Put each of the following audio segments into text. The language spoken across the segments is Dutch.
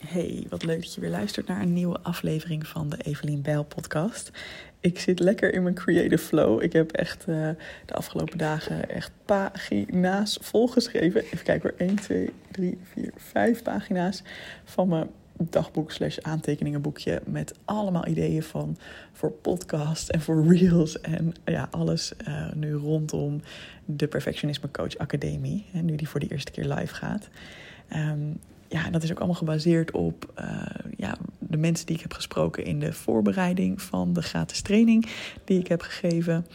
Hey, wat leuk dat je weer luistert naar een nieuwe aflevering van de Evelien Bijl podcast. Ik zit lekker in mijn creative flow. Ik heb echt uh, de afgelopen dagen echt pagina's volgeschreven. Even kijken hoor, 1, 2, 3, 4, 5 pagina's van mijn dagboek slash aantekeningenboekje met allemaal ideeën van voor podcast en voor reels en ja, alles uh, nu rondom de Perfectionisme Coach Academie. En nu die voor de eerste keer live gaat. Um, ja, dat is ook allemaal gebaseerd op uh, ja, de mensen die ik heb gesproken in de voorbereiding van de gratis training die ik heb gegeven.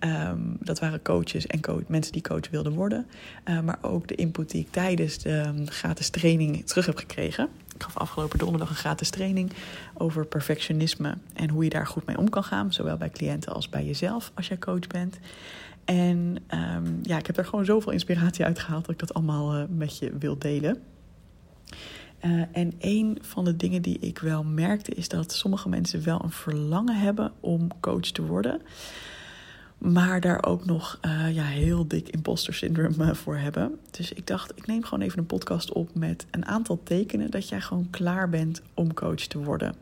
Um, dat waren coaches en coach, mensen die coach wilden worden. Uh, maar ook de input die ik tijdens de um, gratis training terug heb gekregen. Ik gaf afgelopen donderdag een gratis training over perfectionisme en hoe je daar goed mee om kan gaan. Zowel bij cliënten als bij jezelf als jij coach bent. En um, ja, ik heb er gewoon zoveel inspiratie uit gehaald dat ik dat allemaal uh, met je wil delen. Uh, en een van de dingen die ik wel merkte is dat sommige mensen wel een verlangen hebben om coach te worden. Maar daar ook nog uh, ja, heel dik imposter syndrome voor hebben. Dus ik dacht, ik neem gewoon even een podcast op met een aantal tekenen dat jij gewoon klaar bent om coach te worden.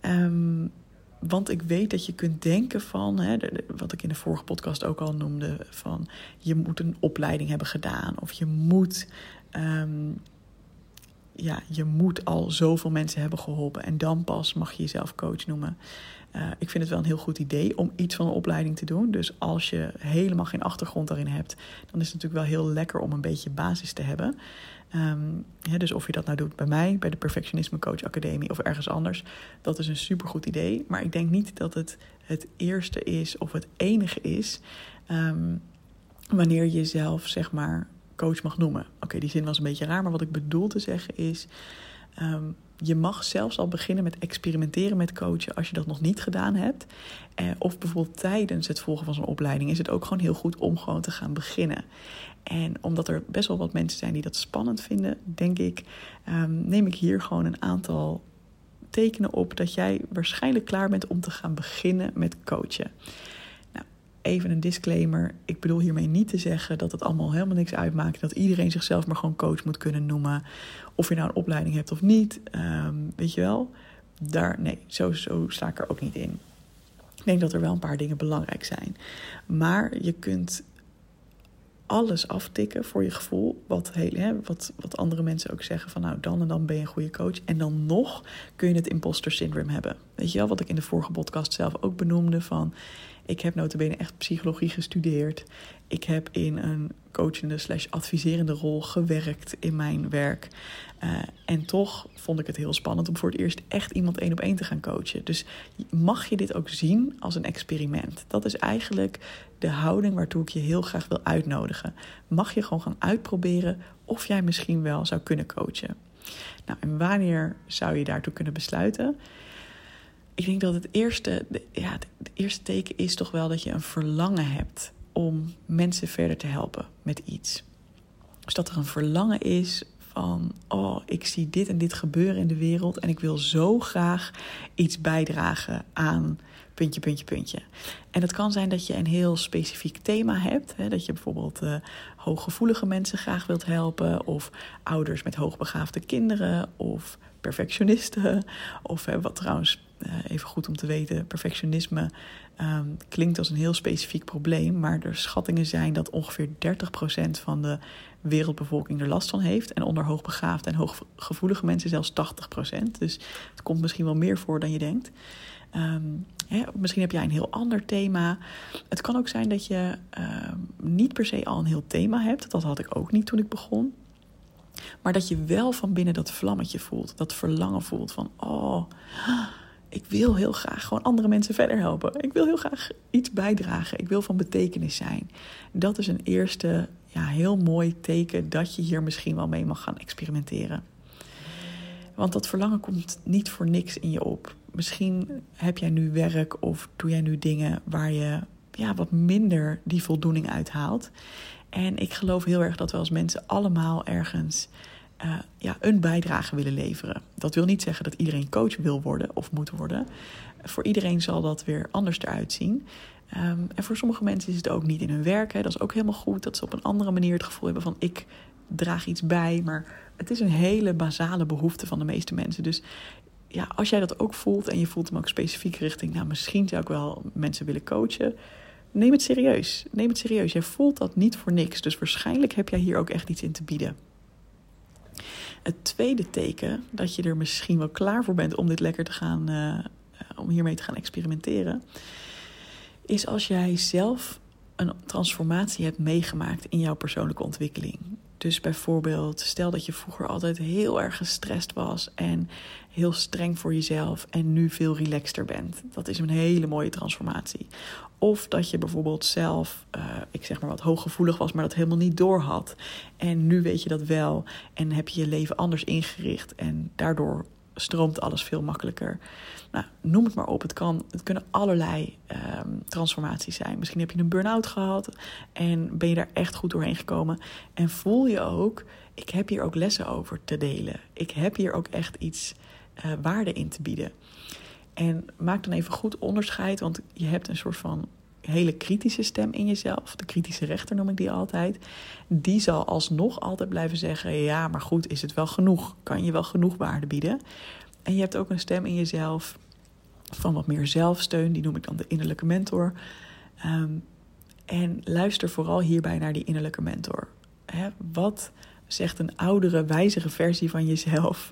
Um, want ik weet dat je kunt denken van, hè, wat ik in de vorige podcast ook al noemde, van je moet een opleiding hebben gedaan of je moet um, ja, je moet al zoveel mensen hebben geholpen en dan pas mag je jezelf coach noemen. Uh, ik vind het wel een heel goed idee om iets van een opleiding te doen. Dus als je helemaal geen achtergrond daarin hebt, dan is het natuurlijk wel heel lekker om een beetje basis te hebben. Ja, dus of je dat nou doet bij mij, bij de Perfectionisme Coach Academie of ergens anders, dat is een supergoed idee. Maar ik denk niet dat het het eerste is of het enige is um, wanneer je jezelf zeg maar coach mag noemen. Oké, die zin was een beetje raar, maar wat ik bedoel te zeggen is. Um, je mag zelfs al beginnen met experimenteren met coachen als je dat nog niet gedaan hebt. Eh, of bijvoorbeeld tijdens het volgen van zo'n opleiding is het ook gewoon heel goed om gewoon te gaan beginnen. En omdat er best wel wat mensen zijn die dat spannend vinden, denk ik, um, neem ik hier gewoon een aantal tekenen op dat jij waarschijnlijk klaar bent om te gaan beginnen met coachen even een disclaimer. Ik bedoel hiermee niet te zeggen dat het allemaal helemaal niks uitmaakt. Dat iedereen zichzelf maar gewoon coach moet kunnen noemen. Of je nou een opleiding hebt of niet. Um, weet je wel? Daar, nee, zo, zo sta ik er ook niet in. Ik denk dat er wel een paar dingen belangrijk zijn. Maar je kunt alles aftikken voor je gevoel. Wat, hè, wat, wat andere mensen ook zeggen van nou dan en dan ben je een goede coach. En dan nog kun je het imposter syndrome hebben. Weet je wel, wat ik in de vorige podcast zelf ook benoemde van... Ik heb notabene echt psychologie gestudeerd. Ik heb in een coachende slash adviserende rol gewerkt in mijn werk. Uh, en toch vond ik het heel spannend om voor het eerst echt iemand één op één te gaan coachen. Dus mag je dit ook zien als een experiment? Dat is eigenlijk de houding waartoe ik je heel graag wil uitnodigen. Mag je gewoon gaan uitproberen of jij misschien wel zou kunnen coachen? Nou, en wanneer zou je daartoe kunnen besluiten? Ik denk dat het eerste, ja, het eerste teken is toch wel dat je een verlangen hebt om mensen verder te helpen met iets. Dus dat er een verlangen is van, oh, ik zie dit en dit gebeuren in de wereld en ik wil zo graag iets bijdragen aan puntje, puntje, puntje. En het kan zijn dat je een heel specifiek thema hebt. Hè, dat je bijvoorbeeld uh, hooggevoelige mensen graag wilt helpen, of ouders met hoogbegaafde kinderen, of perfectionisten, of wat trouwens uh, even goed om te weten, perfectionisme um, klinkt als een heel specifiek probleem, maar er schattingen zijn dat ongeveer 30% van de wereldbevolking er last van heeft. En onder hoogbegaafde en hooggevoelige mensen zelfs 80%. Dus het komt misschien wel meer voor dan je denkt. Um, hè, misschien heb jij een heel ander thema. Het kan ook zijn dat je uh, niet per se al een heel thema hebt. Dat had ik ook niet toen ik begon. Maar dat je wel van binnen dat vlammetje voelt, dat verlangen voelt van, oh, ik wil heel graag gewoon andere mensen verder helpen. Ik wil heel graag iets bijdragen. Ik wil van betekenis zijn. Dat is een eerste ja, heel mooi teken dat je hier misschien wel mee mag gaan experimenteren. Want dat verlangen komt niet voor niks in je op. Misschien heb jij nu werk of doe jij nu dingen waar je ja, wat minder die voldoening uithaalt. En ik geloof heel erg dat we als mensen allemaal ergens uh, ja, een bijdrage willen leveren. Dat wil niet zeggen dat iedereen coach wil worden of moet worden. Voor iedereen zal dat weer anders eruit zien. Um, en voor sommige mensen is het ook niet in hun werk. Hè. Dat is ook helemaal goed. Dat ze op een andere manier het gevoel hebben van ik draag iets bij, maar het is een hele basale behoefte van de meeste mensen. Dus ja, als jij dat ook voelt en je voelt hem ook specifiek richting, nou misschien zou ik wel mensen willen coachen. Neem het serieus. Neem het serieus. Jij voelt dat niet voor niks. Dus waarschijnlijk heb jij hier ook echt iets in te bieden. Het tweede teken dat je er misschien wel klaar voor bent om dit lekker te gaan, uh, om hiermee te gaan experimenteren, is als jij zelf een transformatie hebt meegemaakt in jouw persoonlijke ontwikkeling. Dus bijvoorbeeld, stel dat je vroeger altijd heel erg gestrest was en heel streng voor jezelf en nu veel relaxter bent. Dat is een hele mooie transformatie. Of dat je bijvoorbeeld zelf, uh, ik zeg maar wat hooggevoelig was, maar dat helemaal niet door had. En nu weet je dat wel en heb je je leven anders ingericht en daardoor stroomt alles veel makkelijker. Nou, noem het maar op. Het, kan, het kunnen allerlei ehm, transformaties zijn. Misschien heb je een burn-out gehad en ben je daar echt goed doorheen gekomen. En voel je ook, ik heb hier ook lessen over te delen. Ik heb hier ook echt iets uh, waarde in te bieden. En maak dan even goed onderscheid, want je hebt een soort van hele kritische stem in jezelf. De kritische rechter noem ik die altijd. Die zal alsnog altijd blijven zeggen: ja, maar goed, is het wel genoeg? Kan je wel genoeg waarde bieden? En je hebt ook een stem in jezelf van wat meer zelfsteun. Die noem ik dan de innerlijke mentor. Um, en luister vooral hierbij naar die innerlijke mentor. wat zegt een oudere, wijzige versie van jezelf?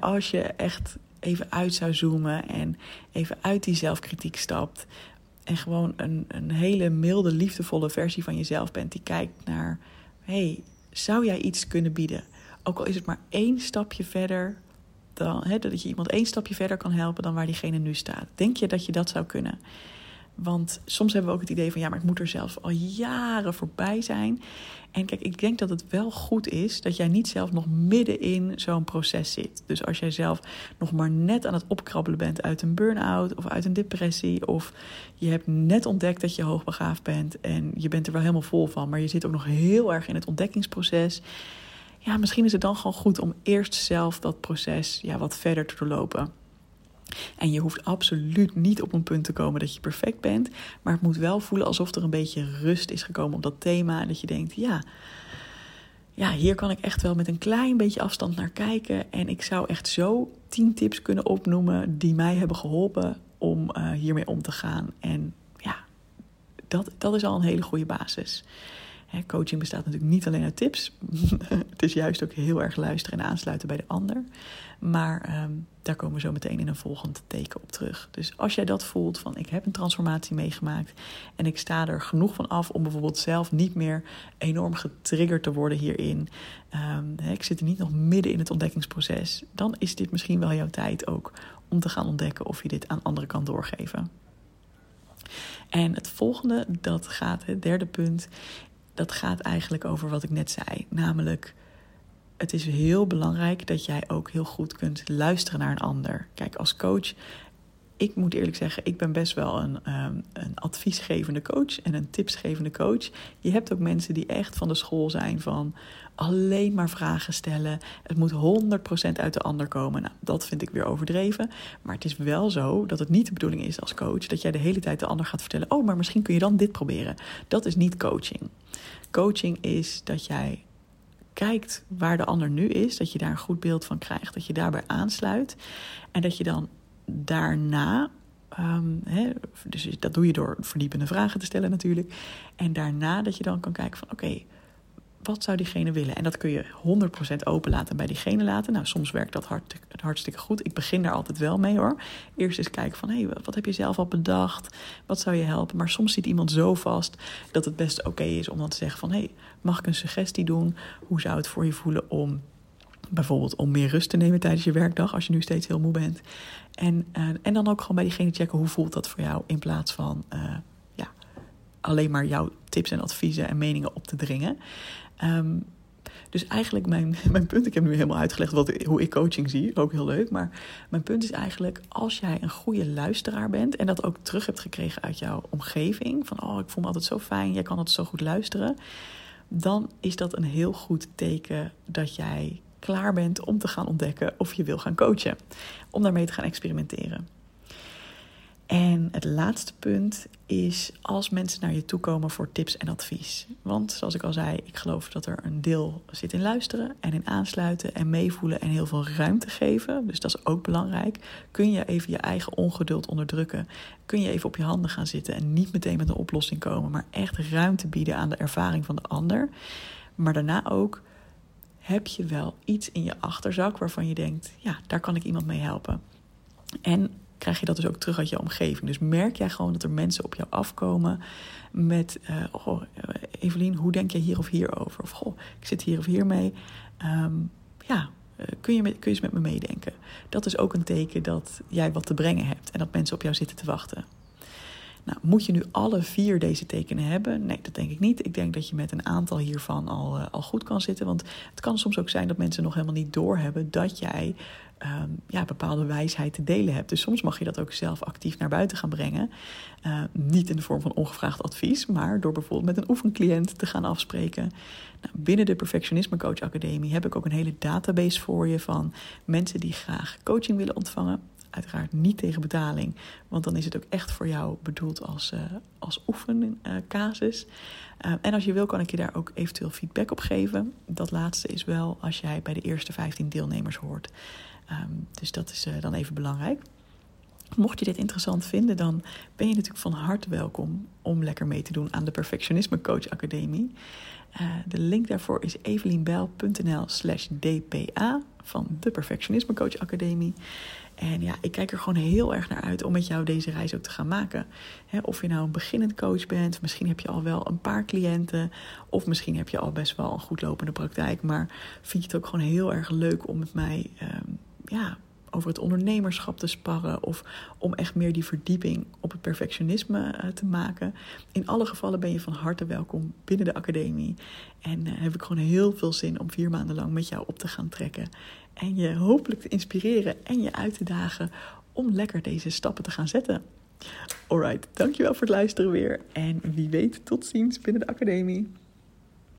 als je echt even uit zou zoomen en even uit die zelfkritiek stapt. En gewoon een, een hele milde, liefdevolle versie van jezelf bent die kijkt naar: hey, zou jij iets kunnen bieden? Ook al is het maar één stapje verder, dan, hè, dat je iemand één stapje verder kan helpen dan waar diegene nu staat. Denk je dat je dat zou kunnen? Want soms hebben we ook het idee van ja, maar ik moet er zelf al jaren voorbij zijn. En kijk, ik denk dat het wel goed is dat jij niet zelf nog midden in zo'n proces zit. Dus als jij zelf nog maar net aan het opkrabbelen bent uit een burn-out of uit een depressie. Of je hebt net ontdekt dat je hoogbegaafd bent en je bent er wel helemaal vol van. Maar je zit ook nog heel erg in het ontdekkingsproces. Ja, misschien is het dan gewoon goed om eerst zelf dat proces ja, wat verder te doorlopen. En je hoeft absoluut niet op een punt te komen dat je perfect bent. Maar het moet wel voelen alsof er een beetje rust is gekomen op dat thema. En dat je denkt, ja, ja, hier kan ik echt wel met een klein beetje afstand naar kijken. En ik zou echt zo tien tips kunnen opnoemen die mij hebben geholpen om uh, hiermee om te gaan. En ja, dat, dat is al een hele goede basis. Coaching bestaat natuurlijk niet alleen uit tips. het is juist ook heel erg luisteren en aansluiten bij de ander. Maar um, daar komen we zo meteen in een volgend teken op terug. Dus als jij dat voelt van ik heb een transformatie meegemaakt en ik sta er genoeg van af om bijvoorbeeld zelf niet meer enorm getriggerd te worden hierin. Um, ik zit er niet nog midden in het ontdekkingsproces. Dan is dit misschien wel jouw tijd ook om te gaan ontdekken of je dit aan anderen kan doorgeven. En het volgende, dat gaat, het derde punt, dat gaat eigenlijk over wat ik net zei. Namelijk het is heel belangrijk dat jij ook heel goed kunt luisteren naar een ander. Kijk, als coach, ik moet eerlijk zeggen, ik ben best wel een, um, een adviesgevende coach en een tipsgevende coach. Je hebt ook mensen die echt van de school zijn van alleen maar vragen stellen. Het moet 100% uit de ander komen. Nou, dat vind ik weer overdreven. Maar het is wel zo dat het niet de bedoeling is als coach dat jij de hele tijd de ander gaat vertellen: Oh, maar misschien kun je dan dit proberen. Dat is niet coaching. Coaching is dat jij kijkt waar de ander nu is, dat je daar een goed beeld van krijgt, dat je daarbij aansluit en dat je dan daarna, um, dus dat doe je door verdiepende vragen te stellen natuurlijk, en daarna dat je dan kan kijken van oké, wat zou diegene willen? En dat kun je 100% open laten bij diegene laten. Nou, soms werkt dat hart, hartstikke goed. Ik begin daar altijd wel mee hoor. Eerst eens kijken van, hé, hey, wat heb je zelf al bedacht? Wat zou je helpen? Maar soms zit iemand zo vast dat het best oké is om dan te zeggen van... hé, hey, mag ik een suggestie doen? Hoe zou het voor je voelen om bijvoorbeeld om meer rust te nemen tijdens je werkdag... als je nu steeds heel moe bent? En, uh, en dan ook gewoon bij diegene checken, hoe voelt dat voor jou? In plaats van... Uh, ja, alleen maar jouw tips en adviezen en meningen op te dringen. Um, dus eigenlijk mijn, mijn punt, ik heb nu helemaal uitgelegd wat, hoe ik coaching zie, ook heel leuk. Maar mijn punt is eigenlijk, als jij een goede luisteraar bent en dat ook terug hebt gekregen uit jouw omgeving, van oh, ik voel me altijd zo fijn, jij kan altijd zo goed luisteren, dan is dat een heel goed teken dat jij klaar bent om te gaan ontdekken of je wil gaan coachen, om daarmee te gaan experimenteren. En het laatste punt is als mensen naar je toe komen voor tips en advies. Want zoals ik al zei, ik geloof dat er een deel zit in luisteren en in aansluiten en meevoelen en heel veel ruimte geven. Dus dat is ook belangrijk. Kun je even je eigen ongeduld onderdrukken? Kun je even op je handen gaan zitten en niet meteen met een oplossing komen, maar echt ruimte bieden aan de ervaring van de ander? Maar daarna ook heb je wel iets in je achterzak waarvan je denkt: ja, daar kan ik iemand mee helpen. En krijg je dat dus ook terug uit je omgeving. Dus merk jij gewoon dat er mensen op jou afkomen met: uh, oh, Evelien, hoe denk je hier of hier over? Of goh, ik zit hier of hier mee. Um, ja, eh, kun je, kun je eens met me meedenken? Dat is ook een teken dat jij wat te brengen hebt en dat mensen op jou zitten te wachten. Nou, moet je nu alle vier deze tekenen hebben? Nee, dat denk ik niet. Ik denk dat je met een aantal hiervan al, uh, al goed kan zitten. Want het kan soms ook zijn dat mensen nog helemaal niet doorhebben dat jij um, ja, bepaalde wijsheid te delen hebt. Dus soms mag je dat ook zelf actief naar buiten gaan brengen. Uh, niet in de vorm van ongevraagd advies, maar door bijvoorbeeld met een oefencliënt te gaan afspreken. Nou, binnen de Perfectionisme Coach Academie heb ik ook een hele database voor je van mensen die graag coaching willen ontvangen. Uiteraard niet tegen betaling, want dan is het ook echt voor jou bedoeld als, uh, als oefencasus. Uh, en als je wil, kan ik je daar ook eventueel feedback op geven. Dat laatste is wel als jij bij de eerste 15 deelnemers hoort. Um, dus dat is dan even belangrijk. Mocht je dit interessant vinden, dan ben je natuurlijk van harte welkom om lekker mee te doen aan de Perfectionisme Coach Academie. De link daarvoor is evelienbel.nl slash dpa van de Perfectionisme Coach Academie. En ja, ik kijk er gewoon heel erg naar uit om met jou deze reis ook te gaan maken. of je nou een beginnend coach bent, misschien heb je al wel een paar cliënten, of misschien heb je al best wel een goed lopende praktijk, maar vind je het ook gewoon heel erg leuk om met mij um, ja, over het ondernemerschap te sparren of om echt meer die verdieping op het perfectionisme uh, te maken. In alle gevallen ben je van harte welkom binnen de academie. En uh, heb ik gewoon heel veel zin om vier maanden lang met jou op te gaan trekken. En je hopelijk te inspireren en je uit te dagen om lekker deze stappen te gaan zetten. Alright, dankjewel voor het luisteren weer. En wie weet, tot ziens binnen de academie.